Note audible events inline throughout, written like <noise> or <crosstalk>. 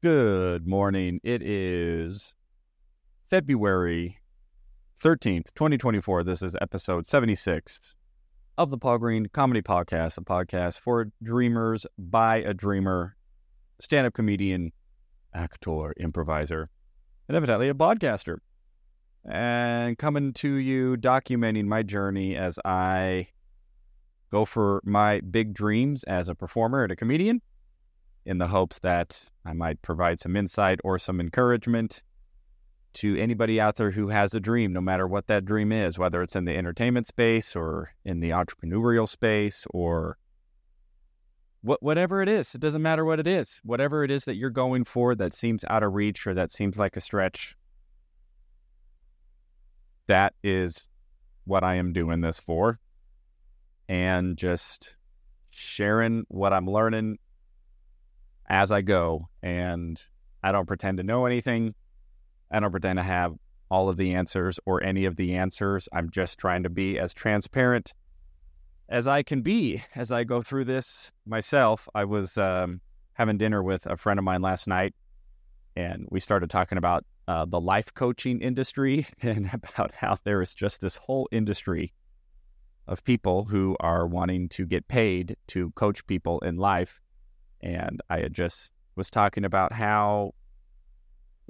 Good morning. It is February 13th, 2024. This is episode 76 of the Paul Green Comedy Podcast, a podcast for dreamers by a dreamer, stand up comedian, actor, improviser, and evidently a podcaster. And coming to you, documenting my journey as I go for my big dreams as a performer and a comedian in the hopes that I might provide some insight or some encouragement to anybody out there who has a dream, no matter what that dream is, whether it's in the entertainment space or in the entrepreneurial space or what, whatever it is. It doesn't matter what it is. Whatever it is that you're going for that seems out of reach or that seems like a stretch, that is what I am doing this for. And just sharing what I'm learning as I go. And I don't pretend to know anything. I don't pretend to have all of the answers or any of the answers. I'm just trying to be as transparent as I can be as I go through this myself. I was um, having dinner with a friend of mine last night, and we started talking about uh, the life coaching industry <laughs> and about how there is just this whole industry of people who are wanting to get paid to coach people in life and I had just was talking about how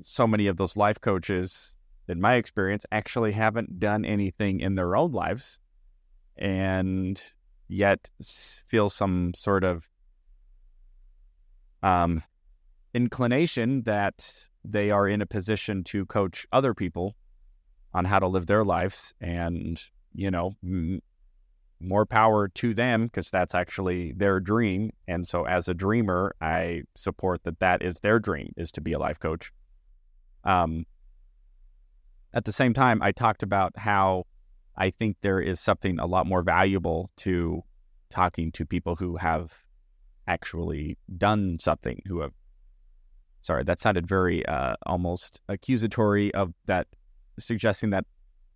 so many of those life coaches, in my experience, actually haven't done anything in their own lives and yet feel some sort of um, inclination that they are in a position to coach other people on how to live their lives and you know more power to them because that's actually their dream. And so, as a dreamer, I support that that is their dream is to be a life coach. Um, at the same time, I talked about how I think there is something a lot more valuable to talking to people who have actually done something, who have. Sorry, that sounded very uh, almost accusatory of that, suggesting that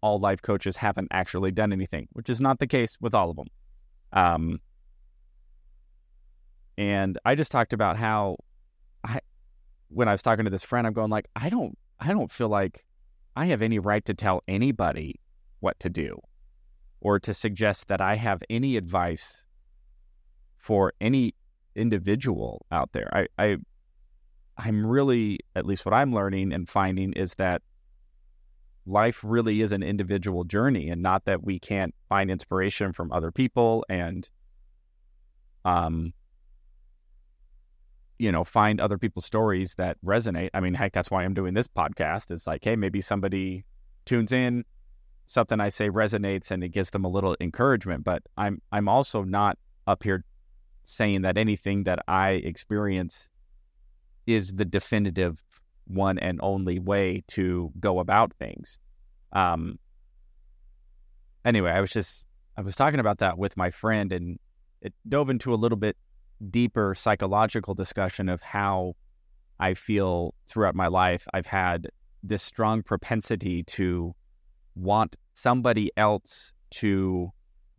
all life coaches haven't actually done anything, which is not the case with all of them. Um, and I just talked about how I, when I was talking to this friend, I'm going like, I don't, I don't feel like I have any right to tell anybody what to do or to suggest that I have any advice for any individual out there. I, I, I'm really, at least what I'm learning and finding is that life really is an individual journey and not that we can't find inspiration from other people and um you know find other people's stories that resonate. I mean heck that's why i'm doing this podcast. It's like hey maybe somebody tunes in something i say resonates and it gives them a little encouragement. But i'm i'm also not up here saying that anything that i experience is the definitive one and only way to go about things. Um, anyway, I was just I was talking about that with my friend, and it dove into a little bit deeper psychological discussion of how I feel throughout my life. I've had this strong propensity to want somebody else to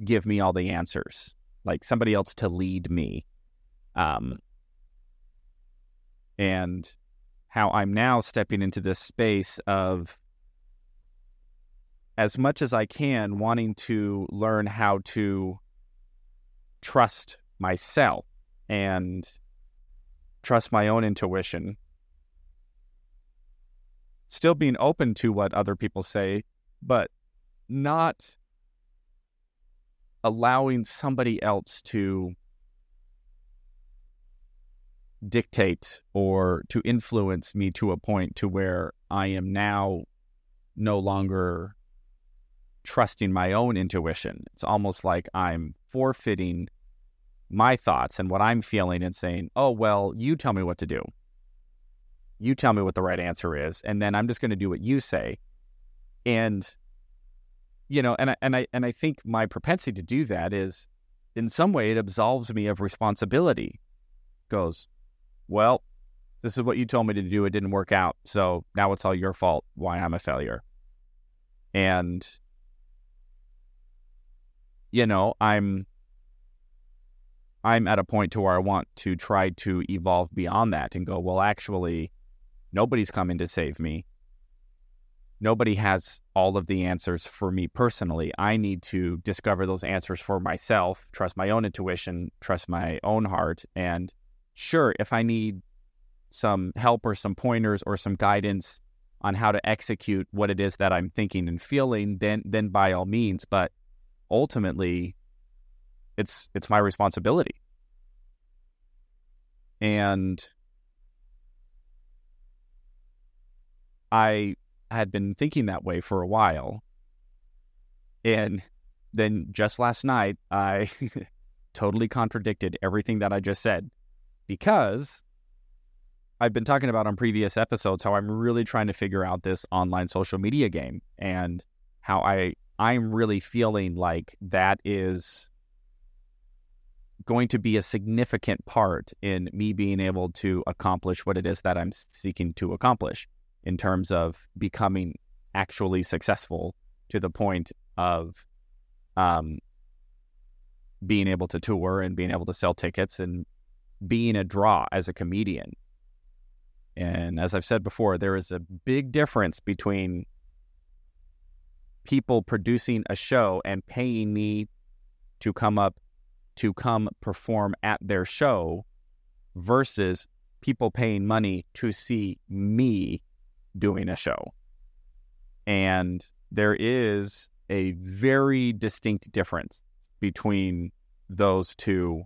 give me all the answers, like somebody else to lead me. Um, and how I'm now stepping into this space of as much as I can wanting to learn how to trust myself and trust my own intuition. Still being open to what other people say, but not allowing somebody else to dictate or to influence me to a point to where I am now no longer trusting my own intuition. It's almost like I'm forfeiting my thoughts and what I'm feeling and saying, "Oh, well, you tell me what to do. You tell me what the right answer is, and then I'm just going to do what you say." And you know, and I, and I and I think my propensity to do that is in some way it absolves me of responsibility. Goes, well, this is what you told me to do. It didn't work out. So now it's all your fault why I'm a failure. And, you know, I'm, I'm at a point to where I want to try to evolve beyond that and go, well, actually, nobody's coming to save me. Nobody has all of the answers for me personally. I need to discover those answers for myself, trust my own intuition, trust my own heart. And sure, if I need some help or some pointers or some guidance on how to execute what it is that I'm thinking and feeling, then then by all means. But ultimately, it's it's my responsibility. And I had been thinking that way for a while. And then just last night, I <laughs> totally contradicted everything that I just said because I've been talking about on previous episodes how I'm really trying to figure out this online social media game and how I I'm really feeling like that is going to be a significant part in me being able to accomplish what it is that I'm seeking to accomplish in terms of becoming actually successful to the point of um, being able to tour and being able to sell tickets and being a draw as a comedian. And as I've said before, there is a big difference between people producing a show and paying me to come up to come perform at their show versus people paying money to see me doing a show. And there is a very distinct difference between those two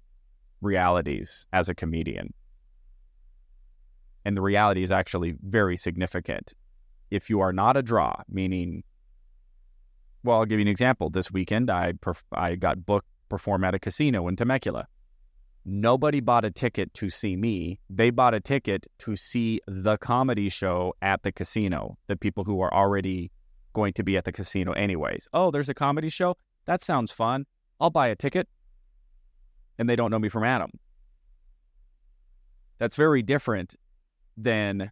realities as a comedian. And the reality is actually very significant. If you are not a draw, meaning, well, I'll give you an example. This weekend, I perf- I got booked perform at a casino in Temecula. Nobody bought a ticket to see me. They bought a ticket to see the comedy show at the casino, the people who are already going to be at the casino, anyways. Oh, there's a comedy show? That sounds fun. I'll buy a ticket. And they don't know me from Adam. That's very different than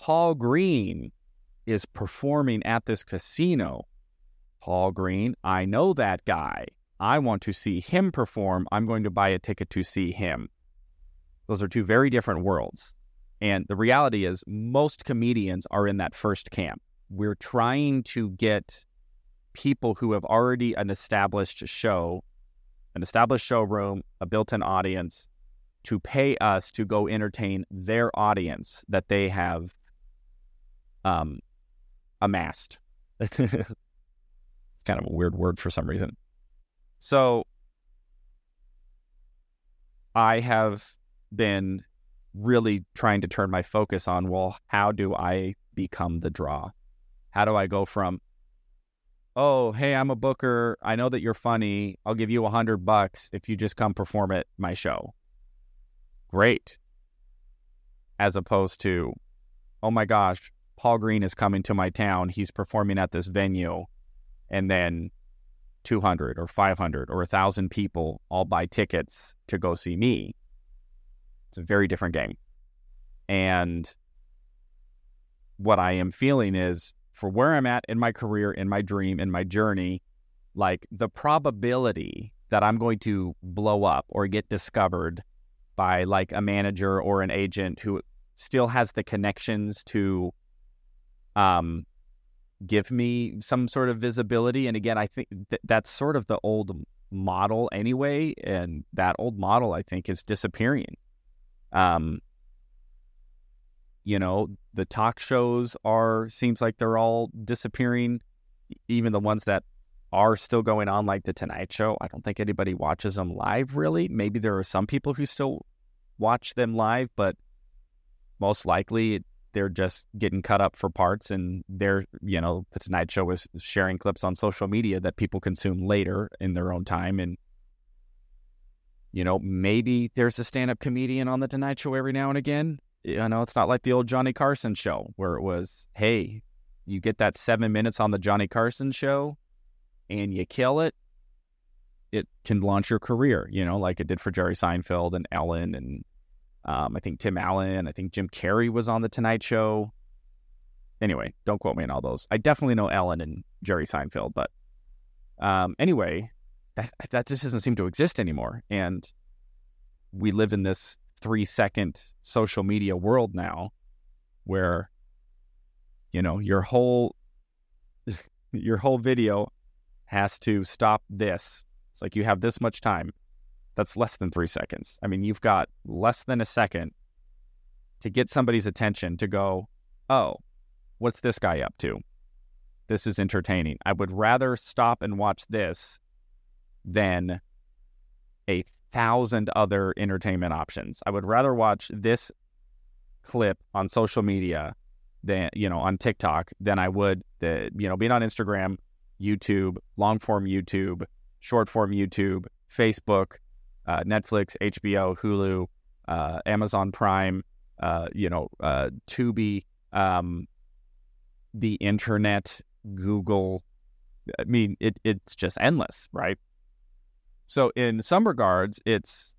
Paul Green is performing at this casino. Paul Green, I know that guy. I want to see him perform. I'm going to buy a ticket to see him. Those are two very different worlds. And the reality is, most comedians are in that first camp. We're trying to get people who have already an established show, an established showroom, a built in audience, to pay us to go entertain their audience that they have um, amassed. <laughs> it's kind of a weird word for some reason. So I have been really trying to turn my focus on well, how do I become the draw? How do I go from, oh, hey, I'm a booker. I know that you're funny. I'll give you a hundred bucks if you just come perform at my show. Great. As opposed to, oh my gosh, Paul Green is coming to my town. He's performing at this venue. And then 200 or 500 or 1,000 people all buy tickets to go see me. It's a very different game. And what I am feeling is for where I'm at in my career, in my dream, in my journey, like the probability that I'm going to blow up or get discovered by like a manager or an agent who still has the connections to um give me some sort of visibility. And again, I think th- that's sort of the old model anyway, and that old model I think is disappearing. Um, you know, the talk shows are seems like they're all disappearing. Even the ones that are still going on, like the Tonight Show, I don't think anybody watches them live. Really, maybe there are some people who still watch them live, but most likely they're just getting cut up for parts and they're you know the tonight show is sharing clips on social media that people consume later in their own time and you know maybe there's a stand-up comedian on the tonight show every now and again you know it's not like the old johnny carson show where it was hey you get that seven minutes on the johnny carson show and you kill it it can launch your career you know like it did for jerry seinfeld and ellen and um, I think Tim Allen, I think Jim Carrey was on the Tonight Show. Anyway, don't quote me on all those. I definitely know Ellen and Jerry Seinfeld, but um, anyway, that that just doesn't seem to exist anymore. And we live in this three second social media world now where you know your whole <laughs> your whole video has to stop this. It's like you have this much time. That's less than three seconds. I mean, you've got less than a second to get somebody's attention to go, oh, what's this guy up to? This is entertaining. I would rather stop and watch this than a thousand other entertainment options. I would rather watch this clip on social media than you know on TikTok than I would the you know being on Instagram, YouTube, long form YouTube, short form YouTube, Facebook, uh, Netflix, HBO, Hulu, uh, Amazon Prime, uh, you know, uh, Tubi, um, the internet, Google. I mean, it, it's just endless, right? So in some regards, it's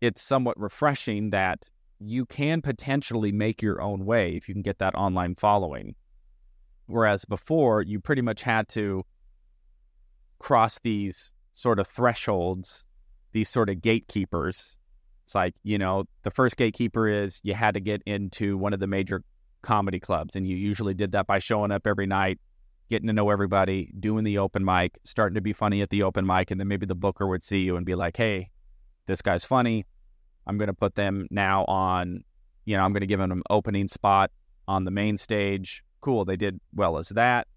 it's somewhat refreshing that you can potentially make your own way if you can get that online following. Whereas before, you pretty much had to cross these sort of thresholds, these sort of gatekeepers. It's like, you know, the first gatekeeper is you had to get into one of the major comedy clubs. And you usually did that by showing up every night, getting to know everybody, doing the open mic, starting to be funny at the open mic. And then maybe the booker would see you and be like, hey, this guy's funny. I'm going to put them now on, you know, I'm going to give them an opening spot on the main stage. Cool. They did well as that.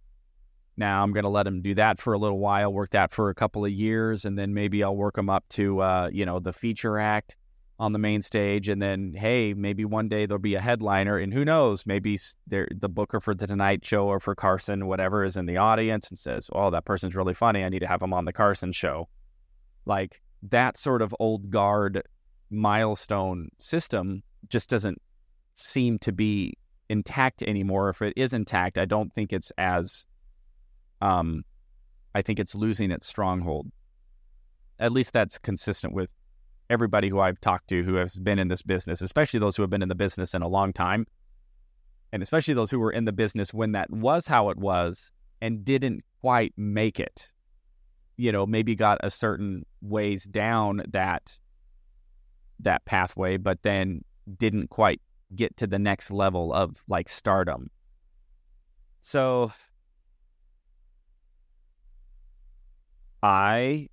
Now I'm going to let them do that for a little while, work that for a couple of years, and then maybe I'll work them up to, uh, you know, the feature act on the main stage. And then, hey, maybe one day there'll be a headliner, and who knows, maybe the booker for the Tonight Show or for Carson, whatever, is in the audience and says, oh, that person's really funny. I need to have them on the Carson show. Like that sort of old guard milestone system just doesn't seem to be intact anymore. If it is intact, I don't think it's as um I think it's losing its stronghold. At least that's consistent with everybody who I've talked to who has been in this business, especially those who have been in the business in a long time. And especially those who were in the business when that was how it was and didn't quite make it. You know, maybe got a certain ways down that that pathway, but then didn't quite get to the next level of like stardom. So I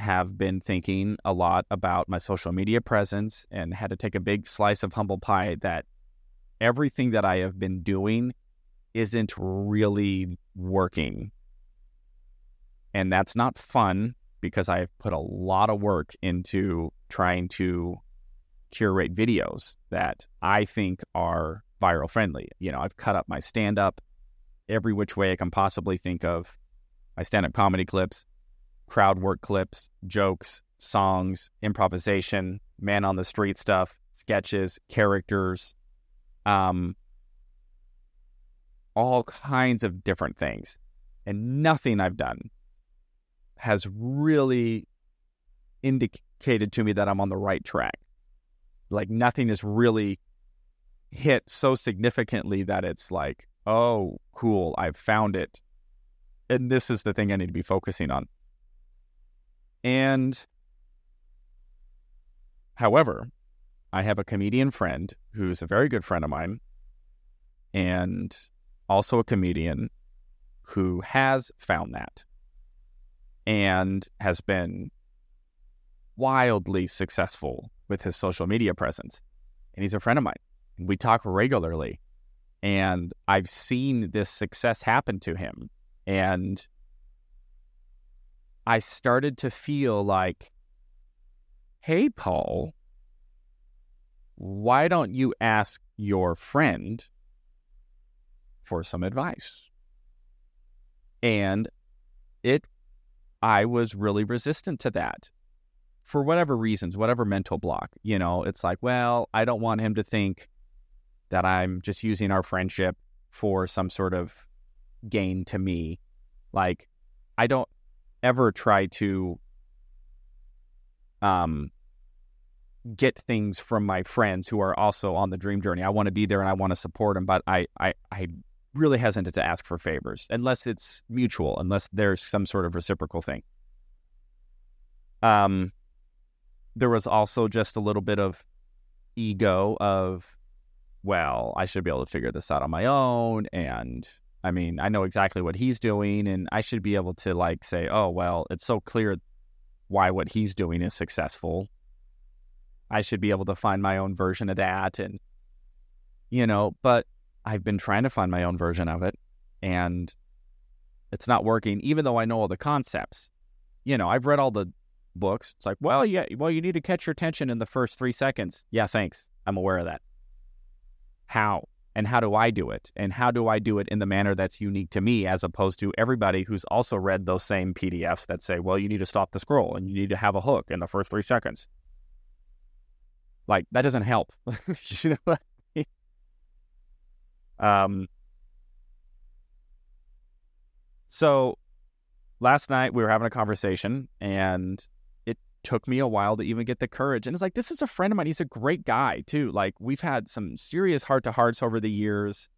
have been thinking a lot about my social media presence and had to take a big slice of humble pie that everything that I have been doing isn't really working. And that's not fun because I've put a lot of work into trying to curate videos that I think are viral friendly. You know, I've cut up my stand up every which way I can possibly think of. My stand up comedy clips, crowd work clips, jokes, songs, improvisation, man on the street stuff, sketches, characters, um, all kinds of different things. And nothing I've done has really indicated to me that I'm on the right track. Like nothing has really hit so significantly that it's like, oh, cool, I've found it. And this is the thing I need to be focusing on. And however, I have a comedian friend who's a very good friend of mine and also a comedian who has found that and has been wildly successful with his social media presence. And he's a friend of mine. We talk regularly. And I've seen this success happen to him. And I started to feel like, hey, Paul, why don't you ask your friend for some advice? And it I was really resistant to that for whatever reasons, whatever mental block. You know, it's like, well, I don't want him to think that I'm just using our friendship for some sort of gain to me. Like, I don't ever try to um get things from my friends who are also on the dream journey. I want to be there and I want to support them, but I I I really hesitant to ask for favors unless it's mutual, unless there's some sort of reciprocal thing. Um, there was also just a little bit of ego of, well, I should be able to figure this out on my own. And I mean, I know exactly what he's doing, and I should be able to like say, oh, well, it's so clear why what he's doing is successful. I should be able to find my own version of that. And, you know, but I've been trying to find my own version of it and it's not working, even though I know all the concepts. You know, I've read all the books. It's like, well, yeah, well, you need to catch your attention in the first three seconds. Yeah, thanks. I'm aware of that. How? And how do I do it? And how do I do it in the manner that's unique to me as opposed to everybody who's also read those same PDFs that say, well, you need to stop the scroll and you need to have a hook in the first three seconds. Like, that doesn't help. <laughs> you know um, so last night we were having a conversation and took me a while to even get the courage. And it's like, this is a friend of mine. He's a great guy too. Like we've had some serious heart to hearts over the years.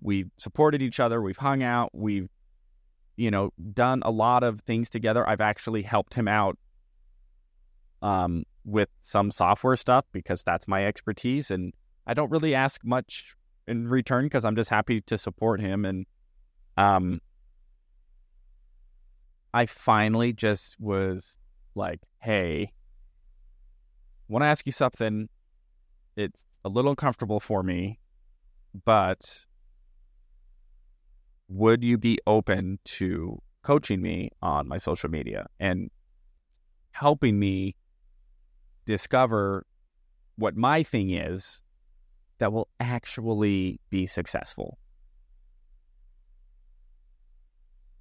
We've supported each other. We've hung out. We've, you know, done a lot of things together. I've actually helped him out um, with some software stuff because that's my expertise. And I don't really ask much in return because I'm just happy to support him. And um, I finally just was like, hey, want to ask you something. It's a little uncomfortable for me, but would you be open to coaching me on my social media and helping me discover what my thing is that will actually be successful.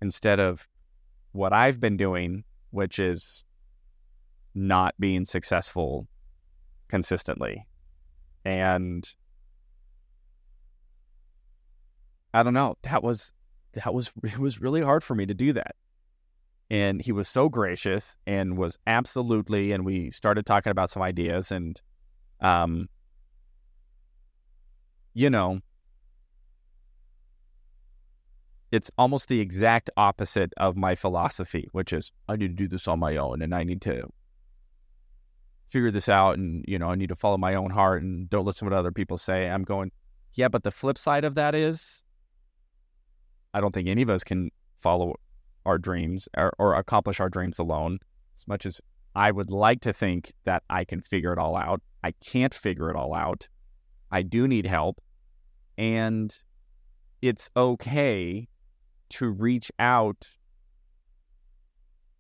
Instead of what I've been doing, which is not being successful consistently. And I don't know, that was that was <laughs> it was really hard for me to do that. And he was so gracious and was absolutely and we started talking about some ideas and um you know, it's almost the exact opposite of my philosophy, which is I need to do this on my own and I need to figure this out and, you know, I need to follow my own heart and don't listen to what other people say. I'm going, yeah, but the flip side of that is I don't think any of us can follow our dreams or, or accomplish our dreams alone. As much as I would like to think that I can figure it all out, I can't figure it all out. I do need help. And it's okay to reach out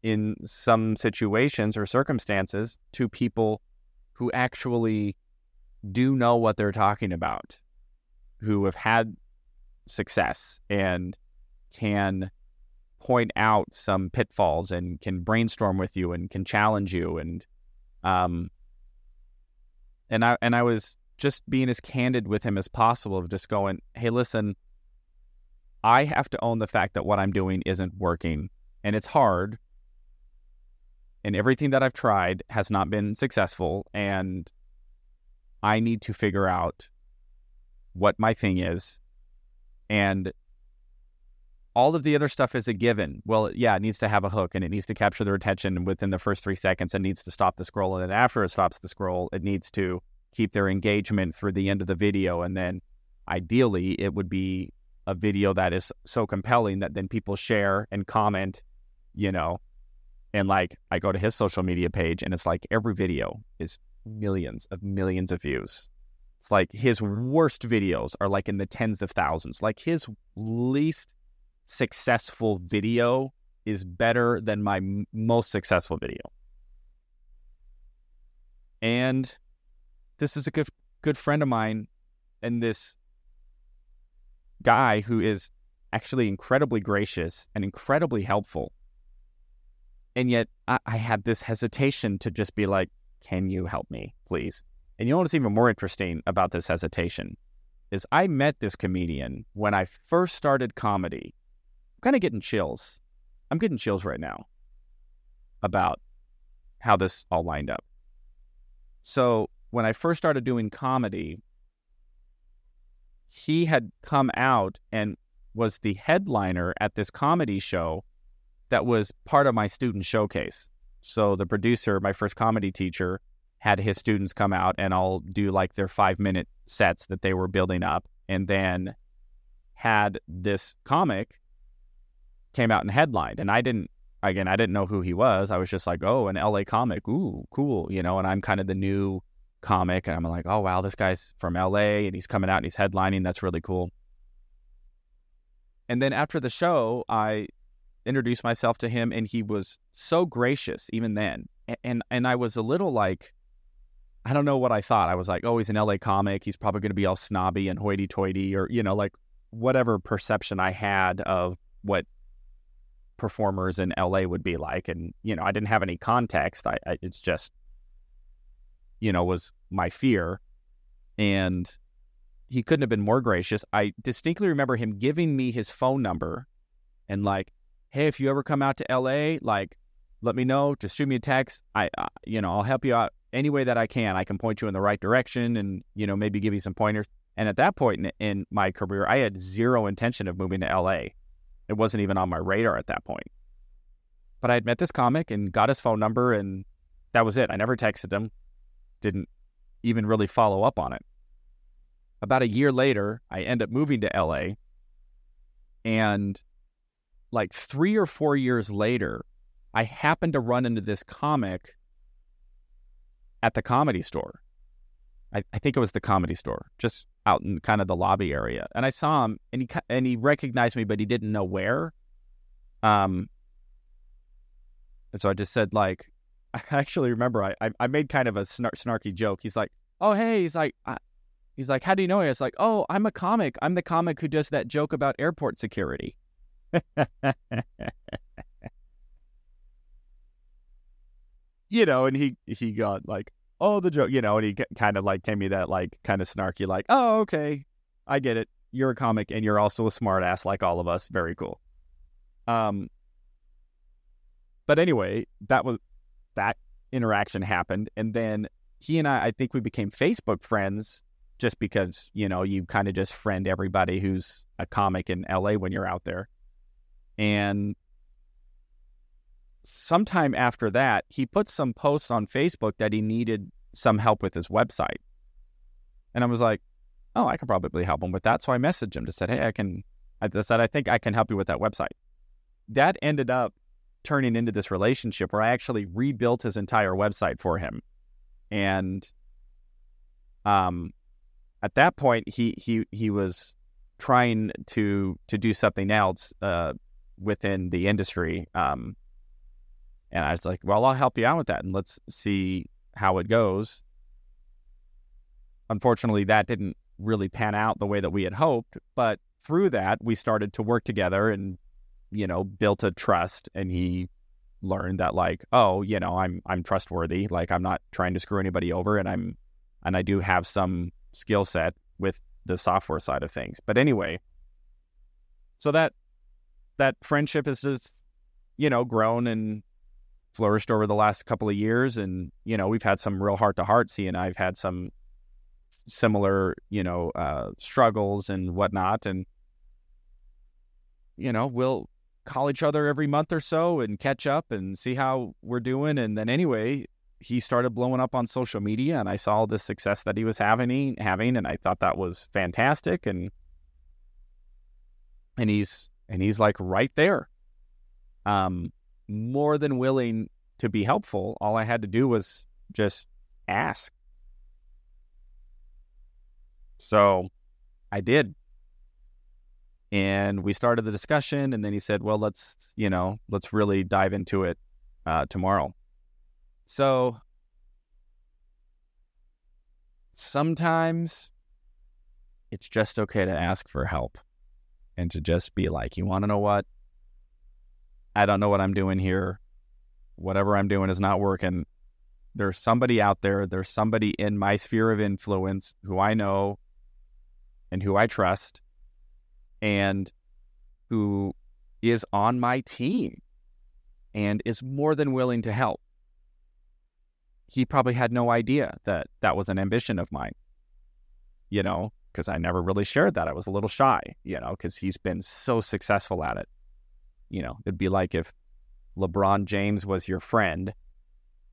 in some situations or circumstances to people who actually do know what they're talking about, who have had success and can point out some pitfalls and can brainstorm with you and can challenge you and um and I and I was just being as candid with him as possible of just going, hey, listen, I have to own the fact that what I'm doing isn't working and it's hard. And everything that I've tried has not been successful. And I need to figure out what my thing is. And all of the other stuff is a given. Well, yeah, it needs to have a hook and it needs to capture their attention within the first three seconds. It needs to stop the scroll. And then after it stops the scroll, it needs to keep their engagement through the end of the video. And then ideally, it would be a video that is so compelling that then people share and comment, you know. And like, I go to his social media page and it's like every video is millions of millions of views. It's like his worst videos are like in the tens of thousands. Like his least successful video is better than my m- most successful video. And this is a good good friend of mine and this guy who is actually incredibly gracious and incredibly helpful. And yet I, I had this hesitation to just be like, can you help me, please? And you know what's even more interesting about this hesitation is I met this comedian when I first started comedy. I'm kind of getting chills. I'm getting chills right now about how this all lined up. So when I first started doing comedy, he had come out and was the headliner at this comedy show that was part of my student showcase. So the producer, my first comedy teacher, had his students come out and I'll do like their five minute sets that they were building up. And then had this comic came out and headlined. And I didn't, again, I didn't know who he was. I was just like, oh, an LA comic. Ooh, cool. You know, and I'm kind of the new comic. And I'm like, oh, wow, this guy's from LA and he's coming out and he's headlining. That's really cool. And then after the show, I introduced myself to him and he was so gracious even then. And, and, and I was a little like, I don't know what I thought. I was like, oh, he's an LA comic. He's probably going to be all snobby and hoity toity, or, you know, like whatever perception I had of what performers in LA would be like. And, you know, I didn't have any context. I, I it's just, you know, was my fear. And he couldn't have been more gracious. I distinctly remember him giving me his phone number and like, hey, if you ever come out to LA, like, let me know. Just shoot me a text. I, you know, I'll help you out any way that I can. I can point you in the right direction and, you know, maybe give you some pointers. And at that point in, in my career, I had zero intention of moving to LA. It wasn't even on my radar at that point. But I had met this comic and got his phone number, and that was it. I never texted him, didn't even really follow up on it. About a year later, I end up moving to LA. And like three or four years later, I happened to run into this comic at the comedy store. I, I, think it was the comedy store, just out in kind of the lobby area. And I saw him, and he and he recognized me, but he didn't know where. Um, and so I just said, like, <laughs> I actually remember I I, made kind of a snar- snarky joke. He's like, "Oh, hey," he's like, I, he's like, "How do you know?" I was like, "Oh, I'm a comic. I'm the comic who does that joke about airport security." <laughs> you know, and he he got like, oh, the joke, you know, and he kind of like gave me that like kind of snarky, like, oh, okay, I get it. You're a comic and you're also a smartass like all of us. Very cool. Um, but anyway, that was that interaction happened, and then he and I, I think we became Facebook friends just because you know you kind of just friend everybody who's a comic in LA when you're out there, and sometime after that, he put some posts on Facebook that he needed some help with his website. And I was like, oh, I could probably help him with that. So I messaged him to said, hey, I can, I said, I think I can help you with that website. That ended up turning into this relationship where I actually rebuilt his entire website for him. And um, at that point, he, he, he was trying to, to do something else uh, within the industry. Um, and I was like, well, I'll help you out with that and let's see how it goes. Unfortunately, that didn't really pan out the way that we had hoped. But through that, we started to work together and, you know, built a trust. And he learned that, like, oh, you know, I'm I'm trustworthy. Like, I'm not trying to screw anybody over, and I'm and I do have some skill set with the software side of things. But anyway, so that that friendship has just, you know, grown and flourished over the last couple of years. And, you know, we've had some real heart to heart. He and I've had some similar, you know, uh, struggles and whatnot. And, you know, we'll call each other every month or so and catch up and see how we're doing. And then anyway, he started blowing up on social media and I saw the success that he was having having and I thought that was fantastic and and he's and he's like right there. Um more than willing to be helpful. All I had to do was just ask. So I did. And we started the discussion, and then he said, Well, let's, you know, let's really dive into it uh, tomorrow. So sometimes it's just okay to ask for help and to just be like, You want to know what? I don't know what I'm doing here. Whatever I'm doing is not working. There's somebody out there, there's somebody in my sphere of influence who I know and who I trust and who is on my team and is more than willing to help. He probably had no idea that that was an ambition of mine, you know, because I never really shared that. I was a little shy, you know, because he's been so successful at it. You know, it'd be like if LeBron James was your friend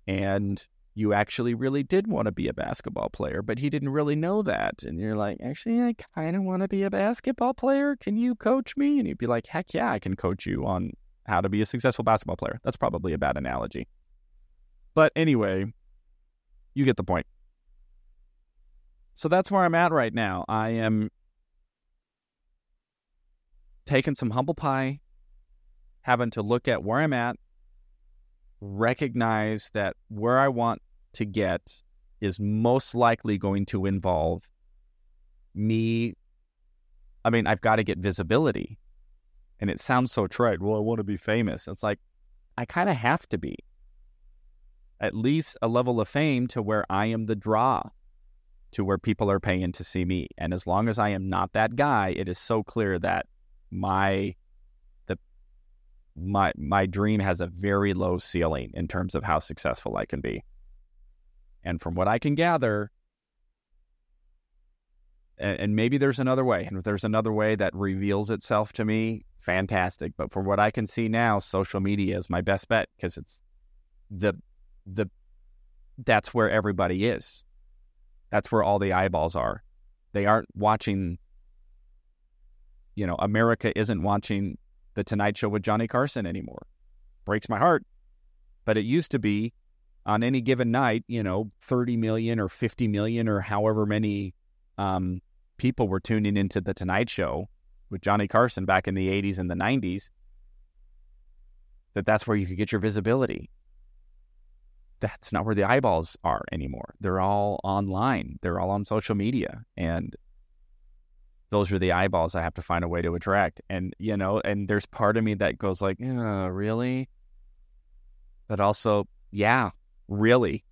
and you actually really did want to be a basketball player, but he didn't really know that. And you're like, actually, I kind of want to be a basketball player. Can you coach me? And he'd be like, heck yeah, I can coach you on how to be a successful basketball player. That's probably a bad analogy. But anyway, you get the point. So that's where I'm at right now. I am taking some humble pie, having to look at where I'm at, recognize that where I want to get is most likely going to involve me. I mean, I've got to get visibility. And it sounds so trite. Well, I want to be famous. It's like, I kind of have to be. At least a level of fame to where I am the draw, to where people are paying to see me. And as long as I am not that guy, it is so clear that my the my my dream has a very low ceiling in terms of how successful I can be. And from what I can gather, and, and maybe there's another way, and if there's another way that reveals itself to me, fantastic. But from what I can see now, social media is my best bet because it's the the that's where everybody is. That's where all the eyeballs are. They aren't watching. You know, America isn't watching the Tonight Show with Johnny Carson anymore. Breaks my heart, but it used to be on any given night, you know, 30 million or 50 million or however many um, people were tuning into the Tonight Show with Johnny Carson back in the 80s and the 90s, that that's where you could get your visibility. That's not where the eyeballs are anymore. They're all online, they're all on social media. And those are the eyeballs I have to find a way to attract. And, you know, and there's part of me that goes like, oh, really? But also, yeah, really.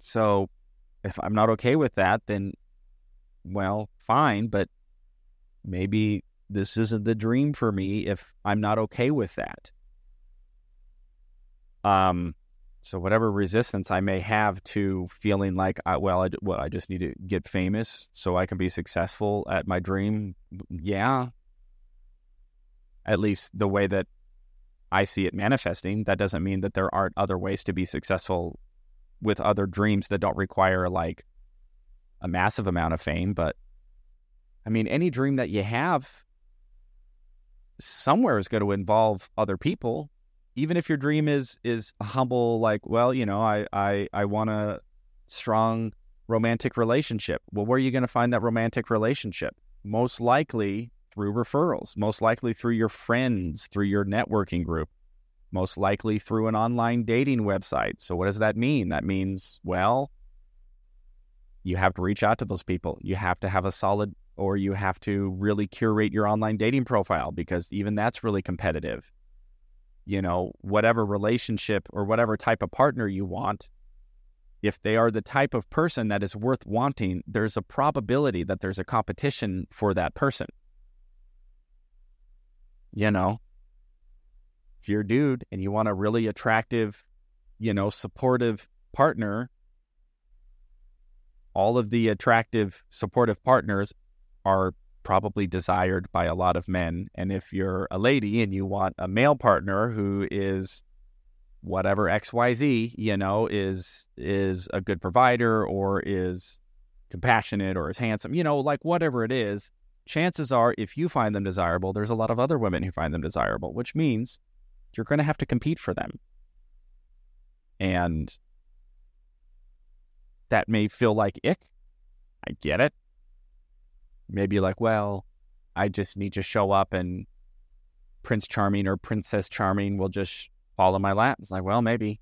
So if I'm not okay with that, then, well, fine, but maybe this isn't the dream for me if I'm not okay with that. Um, so whatever resistance I may have to feeling like, I, well, I, well, I just need to get famous so I can be successful at my dream. Yeah. At least the way that I see it manifesting, that doesn't mean that there aren't other ways to be successful with other dreams that don't require like a massive amount of fame. But I mean, any dream that you have somewhere is going to involve other people. Even if your dream is is humble, like, well, you know, I I I want a strong romantic relationship. Well, where are you going to find that romantic relationship? Most likely through referrals, most likely through your friends, through your networking group, most likely through an online dating website. So, what does that mean? That means, well, you have to reach out to those people. You have to have a solid, or you have to really curate your online dating profile because even that's really competitive. You know, whatever relationship or whatever type of partner you want, if they are the type of person that is worth wanting, there's a probability that there's a competition for that person. You know, if you're a dude and you want a really attractive, you know, supportive partner, all of the attractive, supportive partners are probably desired by a lot of men. And if you're a lady and you want a male partner who is whatever XYZ, you know, is is a good provider or is compassionate or is handsome, you know, like whatever it is, chances are if you find them desirable, there's a lot of other women who find them desirable, which means you're going to have to compete for them. And that may feel like ick. I get it. Maybe like, well, I just need to show up and Prince Charming or Princess Charming will just fall in my lap. It's like, well, maybe.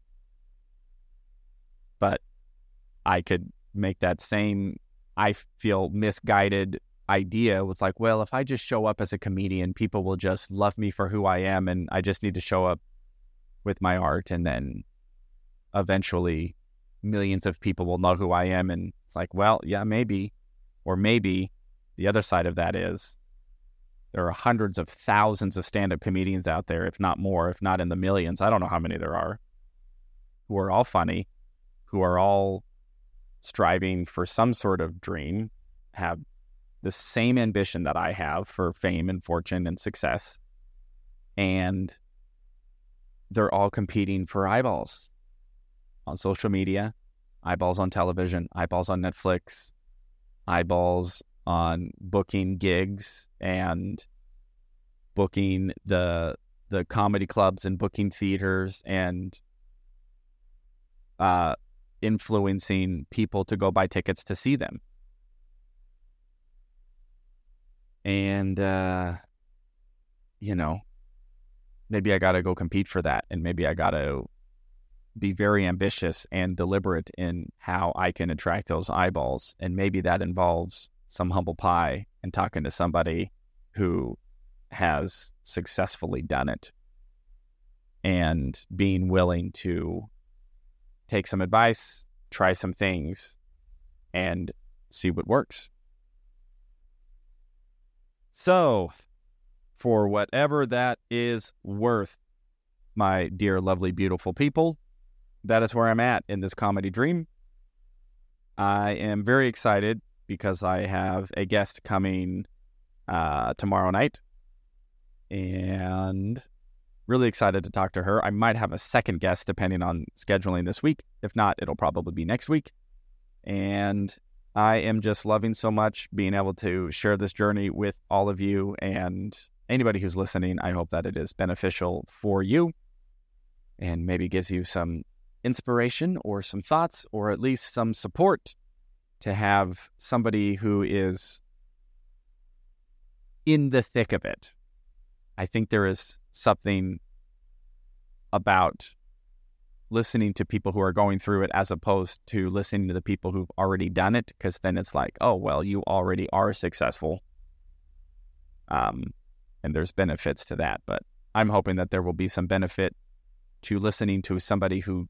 But I could make that same, I feel misguided idea was like, well, if I just show up as a comedian, people will just love me for who I am, and I just need to show up with my art, and then eventually millions of people will know who I am. And it's like, well, yeah, maybe, or maybe the other side of that is there are hundreds of thousands of stand up comedians out there, if not more, if not in the millions. I don't know how many there are, who are all funny, who are all striving for some sort of dream, have the same ambition that I have for fame and fortune and success. And they're all competing for eyeballs on social media, eyeballs on television, eyeballs on Netflix, eyeballs on booking gigs and booking the the comedy clubs and booking theaters and uh, influencing people to go buy tickets to see them. And uh, you know, maybe I got to go compete for that, and maybe I got to be very ambitious and deliberate in how I can attract those eyeballs. And maybe that involves some humble pie and talking to somebody who has successfully done it and being willing to take some advice, try some things, and see what works. So, for whatever that is worth, my dear, lovely, beautiful people, that is where I'm at in this comedy dream. I am very excited because I have a guest coming uh, tomorrow night and really excited to talk to her. I might have a second guest depending on scheduling this week. If not, it'll probably be next week. And I am just loving so much being able to share this journey with all of you and anybody who's listening. I hope that it is beneficial for you and maybe gives you some inspiration or some thoughts or at least some support to have somebody who is in the thick of it. I think there is something about listening to people who are going through it as opposed to listening to the people who've already done it because then it's like oh well you already are successful um and there's benefits to that but i'm hoping that there will be some benefit to listening to somebody who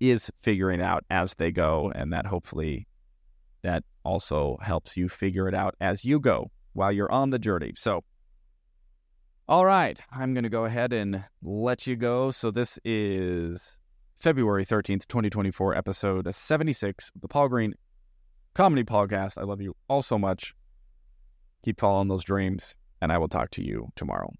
is figuring out as they go, and that hopefully that also helps you figure it out as you go while you're on the journey. So, all right, I'm going to go ahead and let you go. So, this is February 13th, 2024, episode 76 of the Paul Green Comedy Podcast. I love you all so much. Keep following those dreams, and I will talk to you tomorrow.